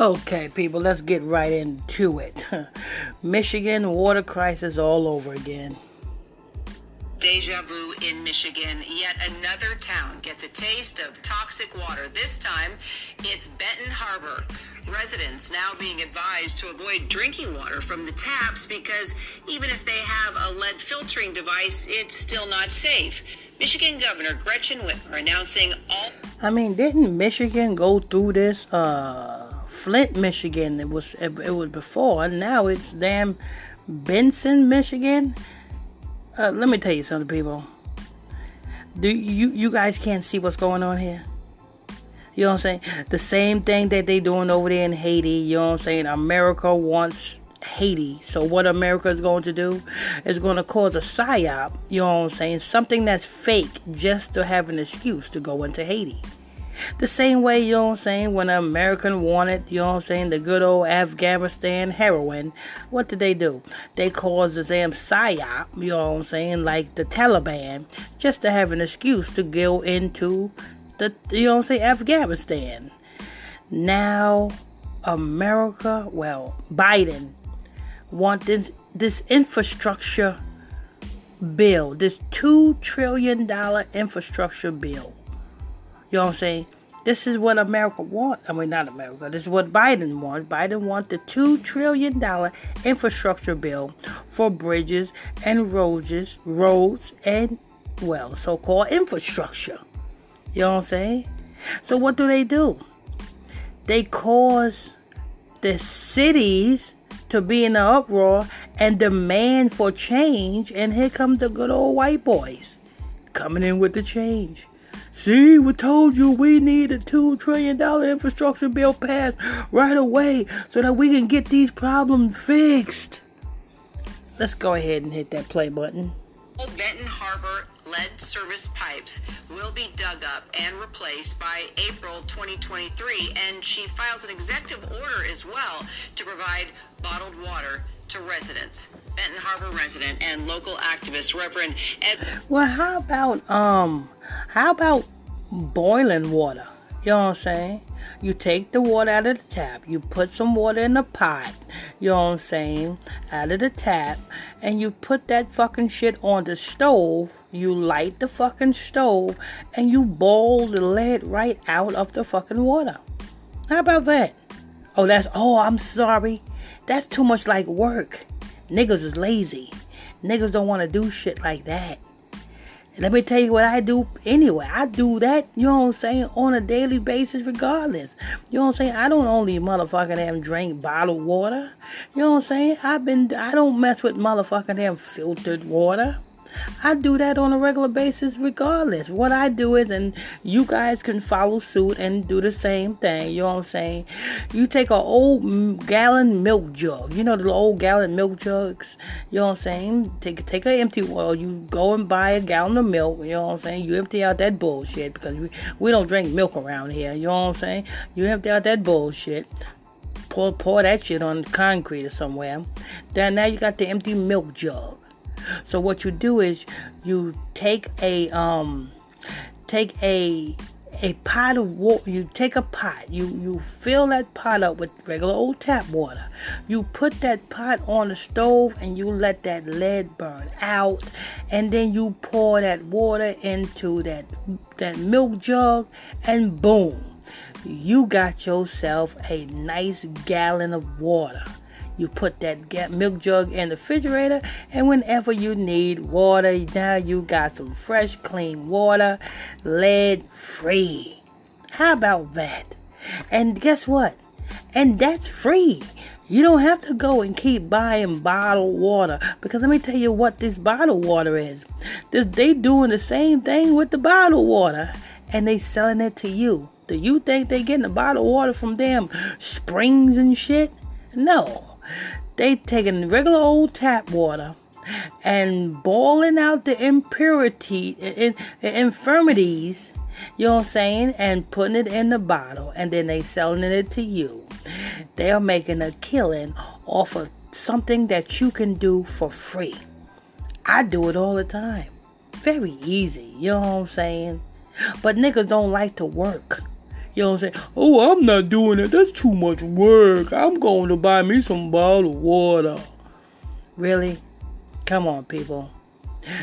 Okay, people, let's get right into it. Michigan water crisis all over again. Deja vu in Michigan. Yet another town gets a taste of toxic water. This time, it's Benton Harbor. Residents now being advised to avoid drinking water from the taps because even if they have a lead filtering device, it's still not safe. Michigan Governor Gretchen Whitmer announcing all. I mean, didn't Michigan go through this? Uh, Flint, Michigan. It was it, it was before, and now it's damn Benson, Michigan. Uh, let me tell you something, people. Do you you guys can't see what's going on here? You know what I'm saying? The same thing that they doing over there in Haiti. You know what I'm saying? America wants Haiti. So what America is going to do is going to cause a psyop. You know what I'm saying? Something that's fake just to have an excuse to go into Haiti. The same way, you know what I'm saying, when an American wanted, you know what I'm saying, the good old Afghanistan heroin, what did they do? They caused the damn psyop, you know what I'm saying, like the Taliban, just to have an excuse to go into the, you know what I'm saying, Afghanistan. Now, America, well, Biden want this, this infrastructure bill, this $2 trillion infrastructure bill. You know what I'm saying? This is what America wants. I mean, not America. This is what Biden wants. Biden wants the $2 trillion infrastructure bill for bridges and roads, roads and, well, so called infrastructure. You know what I'm saying? So, what do they do? They cause the cities to be in an uproar and demand for change. And here come the good old white boys coming in with the change. See, we told you we need a $2 trillion infrastructure bill passed right away so that we can get these problems fixed. Let's go ahead and hit that play button. Benton Harbor lead service pipes will be dug up and replaced by April 2023, and she files an executive order as well to provide bottled water to residents. Benton Harbor resident and local activist Reverend Ed. Well, how about um, how about boiling water? You know what I'm saying? You take the water out of the tap, you put some water in the pot, you know what I'm saying, out of the tap, and you put that fucking shit on the stove. You light the fucking stove, and you boil the lead right out of the fucking water. How about that? Oh, that's, oh, I'm sorry. That's too much like work. Niggas is lazy. Niggas don't want to do shit like that. Let me tell you what I do anyway. I do that, you know what I'm saying, on a daily basis regardless. You know what I'm saying? I don't only motherfucking damn drink bottled water. You know what I'm saying? I've been I don't mess with motherfucking damn filtered water. I do that on a regular basis regardless. What I do is, and you guys can follow suit and do the same thing. You know what I'm saying? You take an old gallon milk jug. You know the old gallon milk jugs? You know what I'm saying? Take take an empty well, you go and buy a gallon of milk. You know what I'm saying? You empty out that bullshit because we, we don't drink milk around here. You know what I'm saying? You empty out that bullshit pour pour that shit on concrete or somewhere. Then now you got the empty milk jug. So what you do is you take a um take a a pot of water you take a pot you you fill that pot up with regular old tap water. You put that pot on the stove and you let that lead burn out. And then you pour that water into that that milk jug and boom you got yourself a nice gallon of water you put that milk jug in the refrigerator, and whenever you need water, now you got some fresh, clean water, lead free. How about that? And guess what? And that's free. You don't have to go and keep buying bottled water because let me tell you what this bottled water is. They doing the same thing with the bottled water and they selling it to you. Do you think they getting the bottled water from them springs and shit? No. They taking regular old tap water and boiling out the impurity, in, infirmities, you know what I'm saying, and putting it in the bottle, and then they selling it to you. They are making a killing off of something that you can do for free. I do it all the time. Very easy, you know what I'm saying? But niggas don't like to work. You know what I'm saying? Oh, I'm not doing it. That's too much work. I'm going to buy me some bottled water. Really? Come on, people.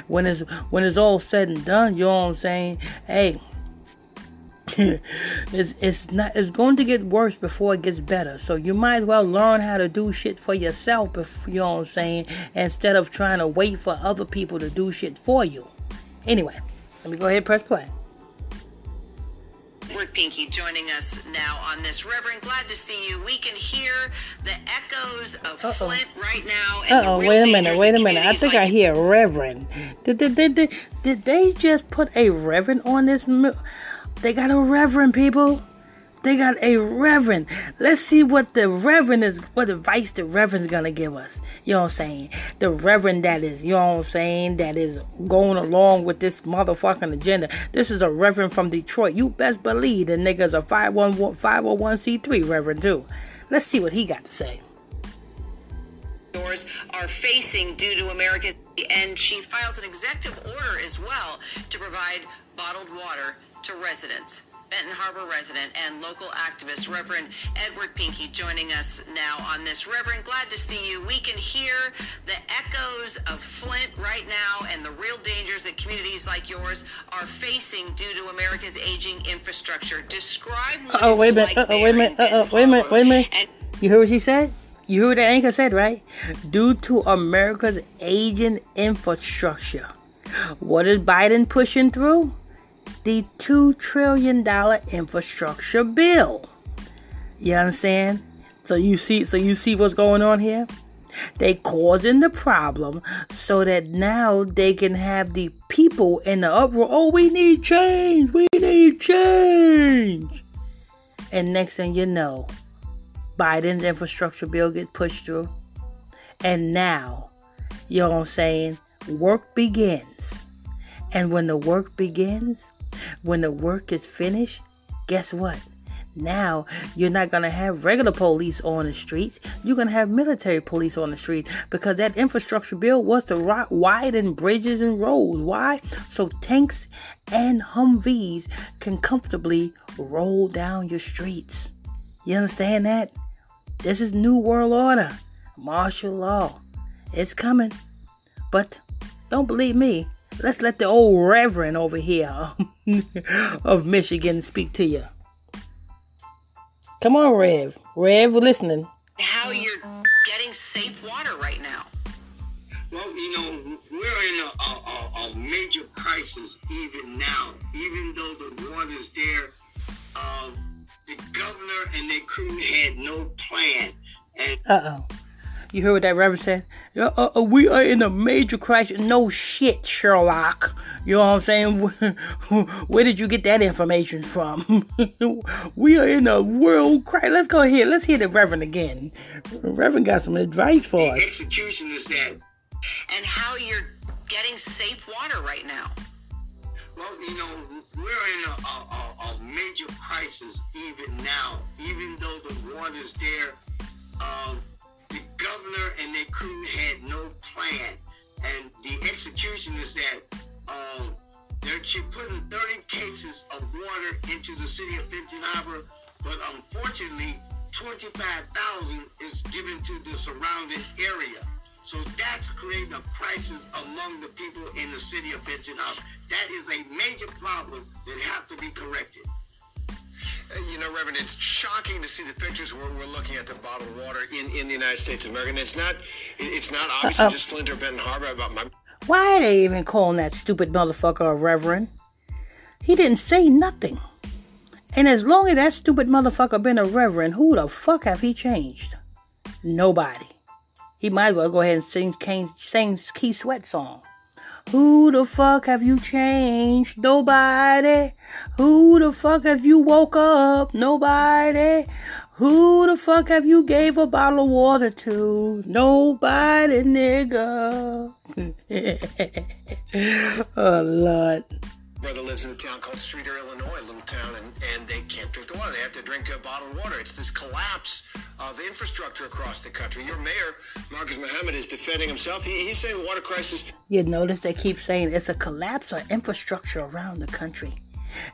When it's when it's all said and done, you know what I'm saying? Hey, it's it's not it's going to get worse before it gets better. So you might as well learn how to do shit for yourself. If you know what I'm saying, instead of trying to wait for other people to do shit for you. Anyway, let me go ahead and press play. Edward Pinkney joining us now on this. Reverend, glad to see you. We can hear the echoes of Uh-oh. Flint right now. Uh oh, wait a minute, wait a minute. I think like- I hear Reverend. Did, did, did, did, did they just put a Reverend on this? They got a reverend, people. They got a reverend. Let's see what the reverend is, what advice the reverend's gonna give us. You know what I'm saying? The reverend that is, you know what I'm saying, that is going along with this motherfucking agenda. This is a reverend from Detroit. You best believe the nigga's a 501c3 reverend too. Let's see what he got to say. Doors are facing due to America's and she files an executive order as well to provide bottled water to residents. Benton Harbor resident and local activist Reverend Edward Pinkney joining us now on this. Reverend, glad to see you. We can hear the echoes of Flint right now and the real dangers that communities like yours are facing due to America's aging infrastructure. Describe what oh wait a minute. Like uh-oh, wait a minute. Uh-oh, wait a minute. Wait a minute. And- you heard what she said? You heard what the anchor said, right? Due to America's aging infrastructure. What is Biden pushing through? The $2 trillion infrastructure bill. You understand? So you see so you see what's going on here? They causing the problem so that now they can have the people in the uproar. Oh, we need change. We need change. And next thing you know, Biden's infrastructure bill gets pushed through. And now, you know what I'm saying? Work begins. And when the work begins, when the work is finished, guess what? Now you're not gonna have regular police on the streets. You're gonna have military police on the streets because that infrastructure bill was to widen bridges and roads. Why? So tanks and Humvees can comfortably roll down your streets. You understand that? This is new world order, martial law. It's coming, but don't believe me. Let's let the old reverend over here of Michigan speak to you. Come on, Rev. Rev, we're listening. How you're getting safe water right now. Well, you know, we're in a, a, a major crisis even now. Even though the water's there, uh, the governor and their crew had no plan. And uh oh. You heard what that reverend said? Uh, uh, we are in a major crisis. No shit, Sherlock. You know what I'm saying? Where did you get that information from? we are in a world crisis. Let's go ahead. Let's hear the reverend again. The Reverend got some advice for the us. Execution is dead. And how you're getting safe water right now. Well, you know, we're in a, a, a major crisis even now. Even though the water's there, uh, the governor and their crew had no plan. And the execution is that um, they're putting 30 cases of water into the city of Benton Harbor, but unfortunately, 25,000 is given to the surrounding area. So that's creating a crisis among the people in the city of Benton Harbor. That is a major problem that have to be corrected. Uh, you know, Reverend, it's shocking to see the pictures where we're looking at the bottled water in, in the United States of America. And it's not it's not obviously Uh-oh. just Flint or Benton Harbor about my. Why are they even calling that stupid motherfucker a reverend? He didn't say nothing. And as long as that stupid motherfucker been a reverend, who the fuck have he changed? Nobody. He might as well go ahead and sing, sing Keith Sweat song. Who the fuck have you changed? Nobody. Who the fuck have you woke up? Nobody. Who the fuck have you gave a bottle of water to? Nobody, nigga. oh, Lord brother lives in a town called Streator, Illinois, a little town, and, and they can't drink the water. They have to drink a bottled water. It's this collapse of infrastructure across the country. Your mayor, Marcus Muhammad, is defending himself. He, he's saying the water crisis. You notice they keep saying it's a collapse of infrastructure around the country.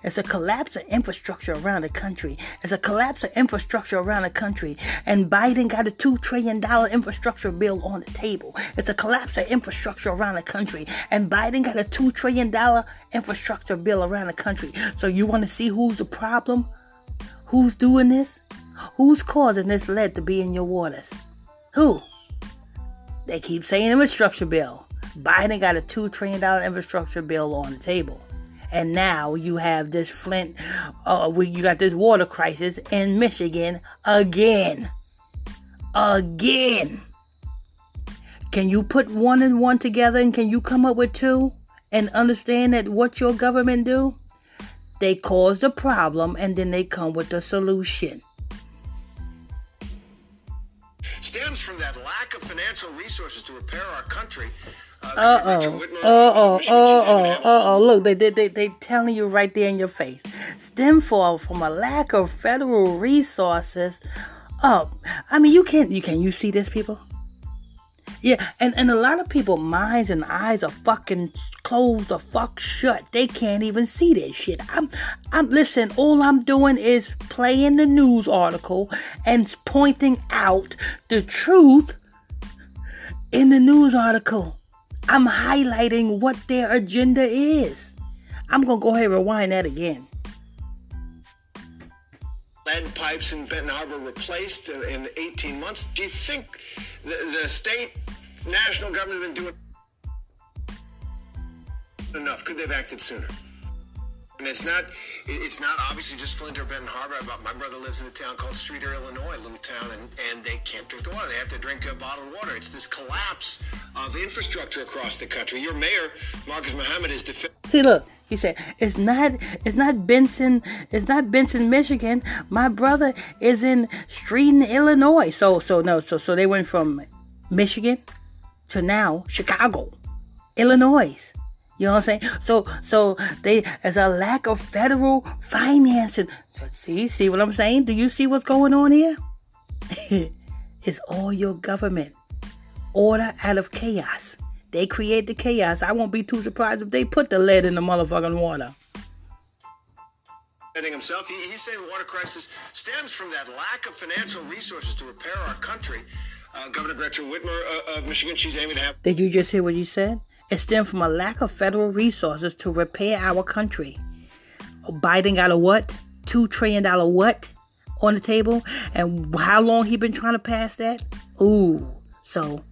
It's a collapse of infrastructure around the country. It's a collapse of infrastructure around the country. And Biden got a $2 trillion infrastructure bill on the table. It's a collapse of infrastructure around the country. And Biden got a $2 trillion infrastructure bill around the country. So you want to see who's the problem? Who's doing this? Who's causing this lead to be in your waters? Who? They keep saying infrastructure bill. Biden got a $2 trillion infrastructure bill on the table. And now you have this Flint, uh, you got this water crisis in Michigan again. Again. Can you put one and one together and can you come up with two and understand that what your government do? They cause the problem and then they come with the solution stems from that lack of financial resources to repair our country. Uh oh. Uh oh. Uh oh. Uh oh. Look, they they they they telling you right there in your face. Stem for from a lack of federal resources. Oh, I mean, you can't. You can you see this, people? Yeah, and, and a lot of people minds and eyes are fucking closed the fuck shut. They can't even see this shit. I'm I'm listen, all I'm doing is playing the news article and pointing out the truth in the news article. I'm highlighting what their agenda is. I'm gonna go ahead and rewind that again. Lead pipes in Benton Harbor replaced in 18 months. Do you think the, the state national government have been doing enough? Could they have acted sooner? And it's not it's not obviously just Flint or Benton Harbor. My brother lives in a town called Streator, Illinois, little town, and, and they can't drink the water. They have to drink bottled water. It's this collapse of infrastructure across the country. Your mayor, Marcus Muhammad, is defending. See, look, he said it's not it's not Benson it's not Benson, Michigan. My brother is in Streator, Illinois. So so no so so they went from Michigan to now Chicago, Illinois. You know what I'm saying? So so they as a lack of federal financing. So see, see what I'm saying? Do you see what's going on here? it's all your government. Order out of chaos. They create the chaos. I won't be too surprised if they put the lead in the motherfucking water. Himself, he, he's saying the water crisis stems from that lack of financial resources to repair our country. Uh, Governor Gretchen Whitmer uh, of Michigan, she's aiming to have. Did you just hear what you said? It stemmed from a lack of federal resources to repair our country. Biden got a what? Two trillion dollar what on the table? And how long he been trying to pass that? Ooh, so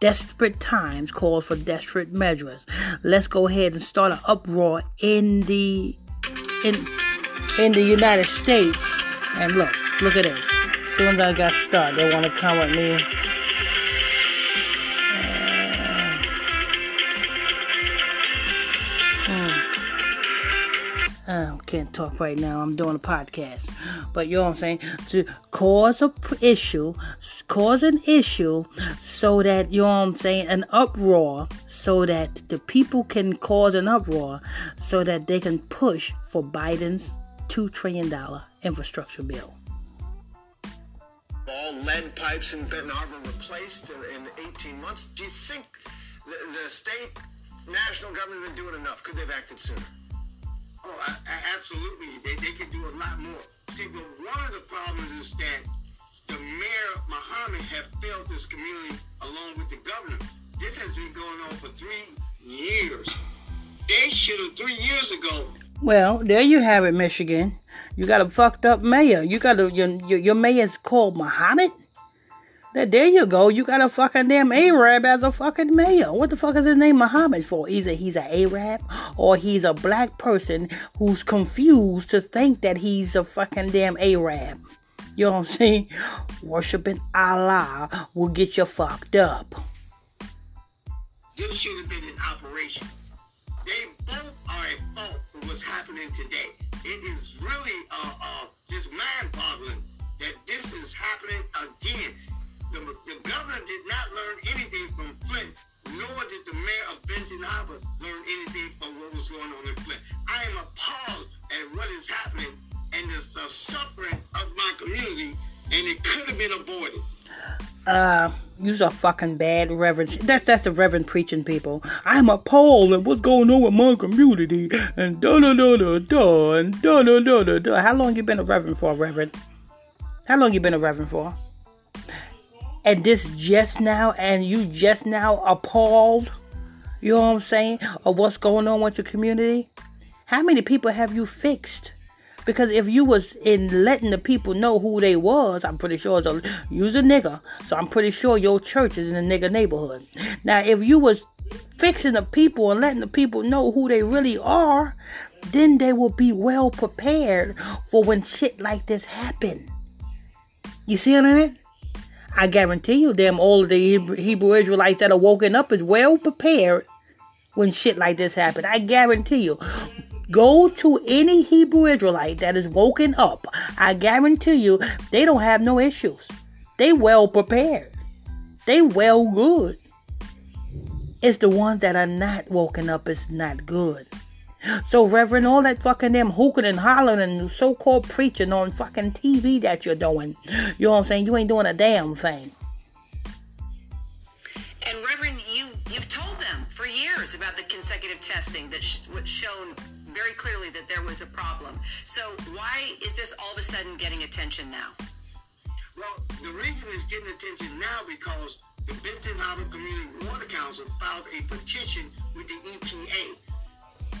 desperate times call for desperate measures. Let's go ahead and start an uproar in the in in the United States. And look, look at this soon as I got started, they want to come with me. Uh, can't talk right now. I'm doing a podcast. But you know what I'm saying? To cause a issue, cause an issue so that, you know what I'm saying, an uproar so that the people can cause an uproar so that they can push for Biden's $2 trillion infrastructure bill all lead pipes in Benton Harbor replaced in, in 18 months. Do you think the, the, state, national government have been doing enough? Could they have acted sooner? Oh, I, I, absolutely. They, they could do a lot more. See, but one of the problems is that the mayor, Muhammad, have failed this community along with the governor. This has been going on for three years. They should have, three years ago. Well, there you have it, Michigan. You got a fucked up mayor. You got a your your, your mayor's called Muhammad. That there you go. You got a fucking damn Arab as a fucking mayor. What the fuck is his name Muhammad for? Either he's an Arab or he's a black person who's confused to think that he's a fucking damn Arab. You know what I'm saying? Worshipping Allah will get you fucked up. This should have been an operation. They both are at fault for what's happening today it is really uh, uh, just mind-boggling that this is happening again. The, the governor did not learn anything from Flint, nor did the mayor of Benton Harbor learn anything from what was going on in Flint. I am appalled at what is happening and the, the suffering of my community, and it could have been avoided. Uh, You're a fucking bad reverend. That's that's the reverend preaching people. I'm appalled at what's going on with my community and da da da da da and da da da da da. How long you been a reverend for, reverend? How long you been a reverend for? And this just now, and you just now appalled. You know what I'm saying? Of what's going on with your community? How many people have you fixed? Because if you was in letting the people know who they was, I'm pretty sure a, you's a nigga. So I'm pretty sure your church is in a nigga neighborhood. Now, if you was fixing the people and letting the people know who they really are, then they will be well prepared for when shit like this happen. You see what I mean? I guarantee you, them all of the Hebrew Israelites that are woken up is well prepared when shit like this happen. I guarantee you. Go to any Hebrew Israelite that is woken up. I guarantee you, they don't have no issues. They well prepared. They well good. It's the ones that are not woken up is not good. So, Reverend, all that fucking them hooking and hollering and so called preaching on fucking TV that you're doing, you know what I'm saying? You ain't doing a damn thing. And, Reverend, you, you've told them for years about the consecutive testing that sh- was shown very clearly that there was a problem. So, why is this all of a sudden getting attention now? Well, the reason it's getting attention now because the Benton Harbor Community Water Council filed a petition with the EPA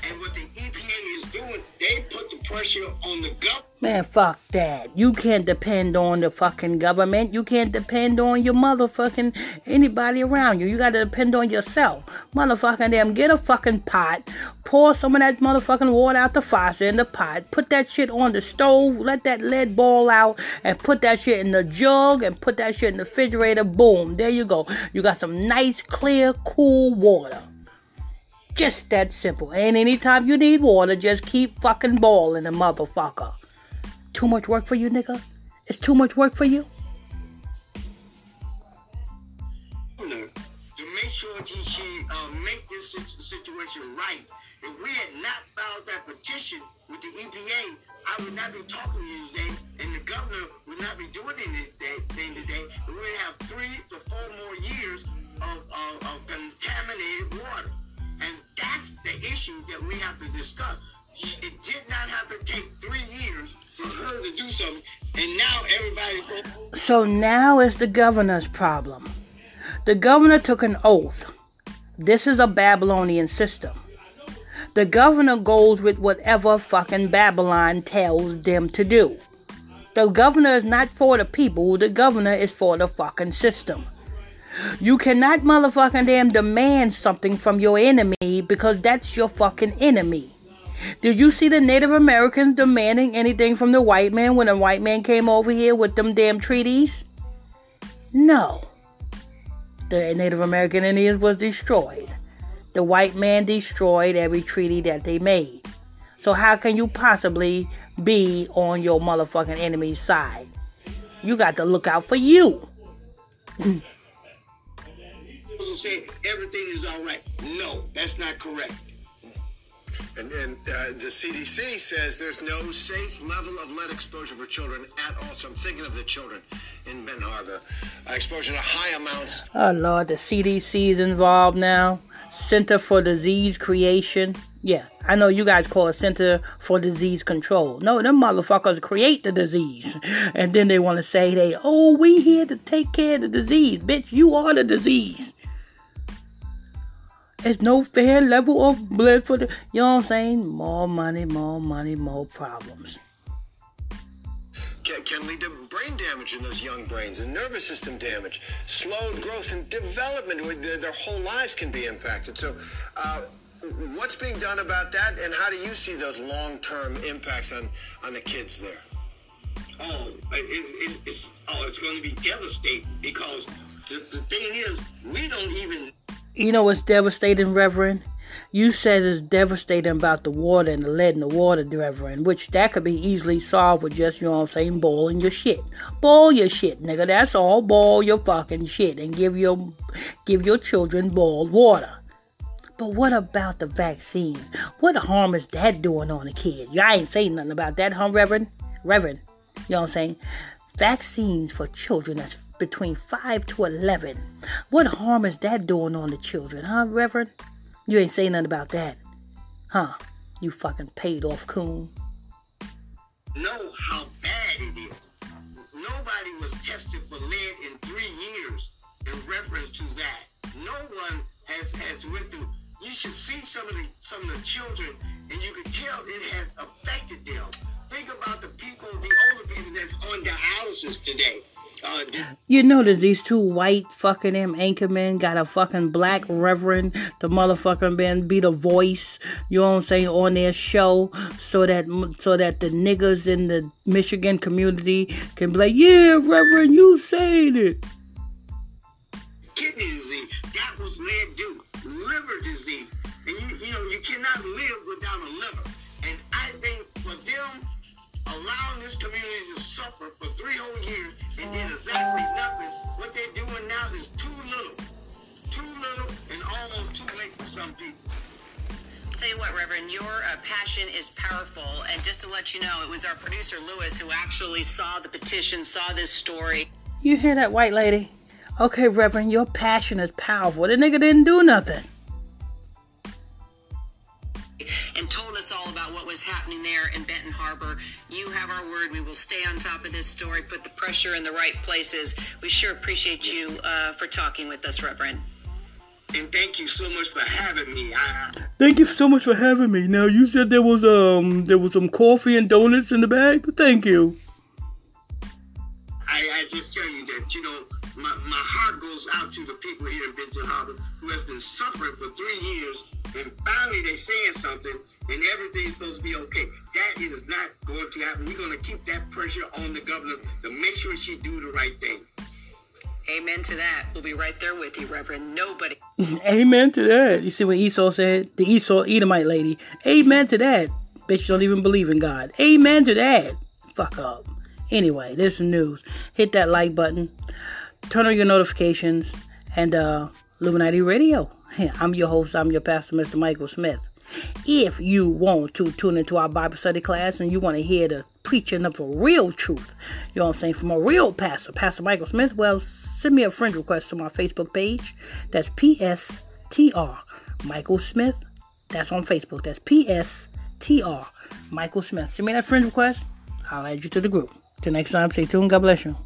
and what the EPA is doing, they put the pressure on the government. Man, fuck that. You can't depend on the fucking government. You can't depend on your motherfucking anybody around you. You gotta depend on yourself. Motherfucking them, get a fucking pot, pour some of that motherfucking water out the faucet in the pot, put that shit on the stove, let that lead ball out, and put that shit in the jug and put that shit in the refrigerator. Boom, there you go. You got some nice, clear, cool water. Just that simple. And anytime you need water, just keep fucking boiling the motherfucker. Too much work for you, nigga? It's too much work for you? To make sure she, she uh, make this situation right. If we had not filed that petition with the EPA, I would not be talking to you today, and the governor would not be doing anything today. We would have three to four more years of, of, of contaminated water. And that's the issue that we have to discuss. It did not have to take three years for her to do something, and now everybody. So now it's the governor's problem. The governor took an oath. This is a Babylonian system. The governor goes with whatever fucking Babylon tells them to do. The governor is not for the people, the governor is for the fucking system. You cannot motherfucking damn demand something from your enemy because that's your fucking enemy. Did you see the Native Americans demanding anything from the white man when the white man came over here with them damn treaties? No. The Native American Indians was destroyed. The white man destroyed every treaty that they made. So how can you possibly be on your motherfucking enemy's side? You got to look out for you. and say everything is all right. No, that's not correct. And, and uh, the CDC says there's no safe level of lead exposure for children at all. So I'm thinking of the children in Ben Harbor. Uh, exposure to high amounts. Oh, Lord, the CDC is involved now. Center for Disease Creation. Yeah, I know you guys call it Center for Disease Control. No, them motherfuckers create the disease. And then they want to say they, oh, we here to take care of the disease. Bitch, you are the disease. It's no fair level of blood for the. You know what I'm saying? More money, more money, more problems. Can, can lead to brain damage in those young brains and nervous system damage, slowed growth and development. Their, their whole lives can be impacted. So, uh, what's being done about that, and how do you see those long-term impacts on on the kids there? Oh, it, it, it's oh, it's going to be devastating because the, the thing is, we don't even you know what's devastating, Reverend? You says it's devastating about the water and the lead in the water, Reverend, which that could be easily solved with just, you know what I'm saying, boiling your shit. Boil your shit, nigga. That's all. Boil your fucking shit and give your give your children boiled water. But what about the vaccines? What harm is that doing on the kids? Y'all ain't saying nothing about that, huh, Reverend? Reverend, you know what I'm saying? Vaccines for children that's between 5 to 11. What harm is that doing on the children, huh, Reverend? You ain't saying nothing about that. Huh? You fucking paid off coon. Know how bad it is. Nobody was tested for lead in three years in reference to that. No one has, has went through. You should see some of the some of the children, and you can tell it has affected them. Think about the people, the older people that's on dialysis today. You notice these two white fucking them anchormen got a fucking black reverend, the motherfucking man be the voice, you know what I'm saying, on their show so that so that the niggas in the Michigan community can be like, yeah, reverend, you said it. Kidney disease, that was lead due. Liver disease, and you, you know, you cannot live without a liver. And I think for them allowing this community to suffer for three whole years and did exactly nothing. What they're doing now is too little. Too little and almost too late for some people. Tell you what, Reverend, your uh, passion is powerful. And just to let you know, it was our producer, Lewis, who actually saw the petition, saw this story. You hear that, white lady? Okay, Reverend, your passion is powerful. The nigga didn't do nothing and told us all about what was happening there in Benton Harbor. You have our word. We will stay on top of this story, put the pressure in the right places. We sure appreciate you uh, for talking with us, Reverend. And thank you so much for having me. I, thank you so much for having me. Now you said there was um there was some coffee and donuts in the bag. Thank you. I, I just tell you that you know my, my heart goes out to the people here in Benton Harbor who have been suffering for three years and finally they're saying something and everything's supposed to be okay. That is not going to happen. We're going to keep that pressure on the governor to make sure she do the right thing. Amen to that. We'll be right there with you, Reverend. Nobody. Amen to that. You see what Esau said? The Esau Edomite lady. Amen to that. Bitch don't even believe in God. Amen to that. Fuck up. Anyway, there's some news. Hit that like button. Turn on your notifications. And uh Illuminati Radio. I'm your host, I'm your pastor, Mr. Michael Smith. If you want to tune into our Bible study class and you want to hear the preaching of a real truth, you know what I'm saying, from a real pastor, Pastor Michael Smith, well, send me a friend request to my Facebook page. That's PSTR Michael Smith. That's on Facebook. That's PSTR Michael Smith. Send me that friend request. I'll add you to the group. Till next time, stay tuned. God bless you.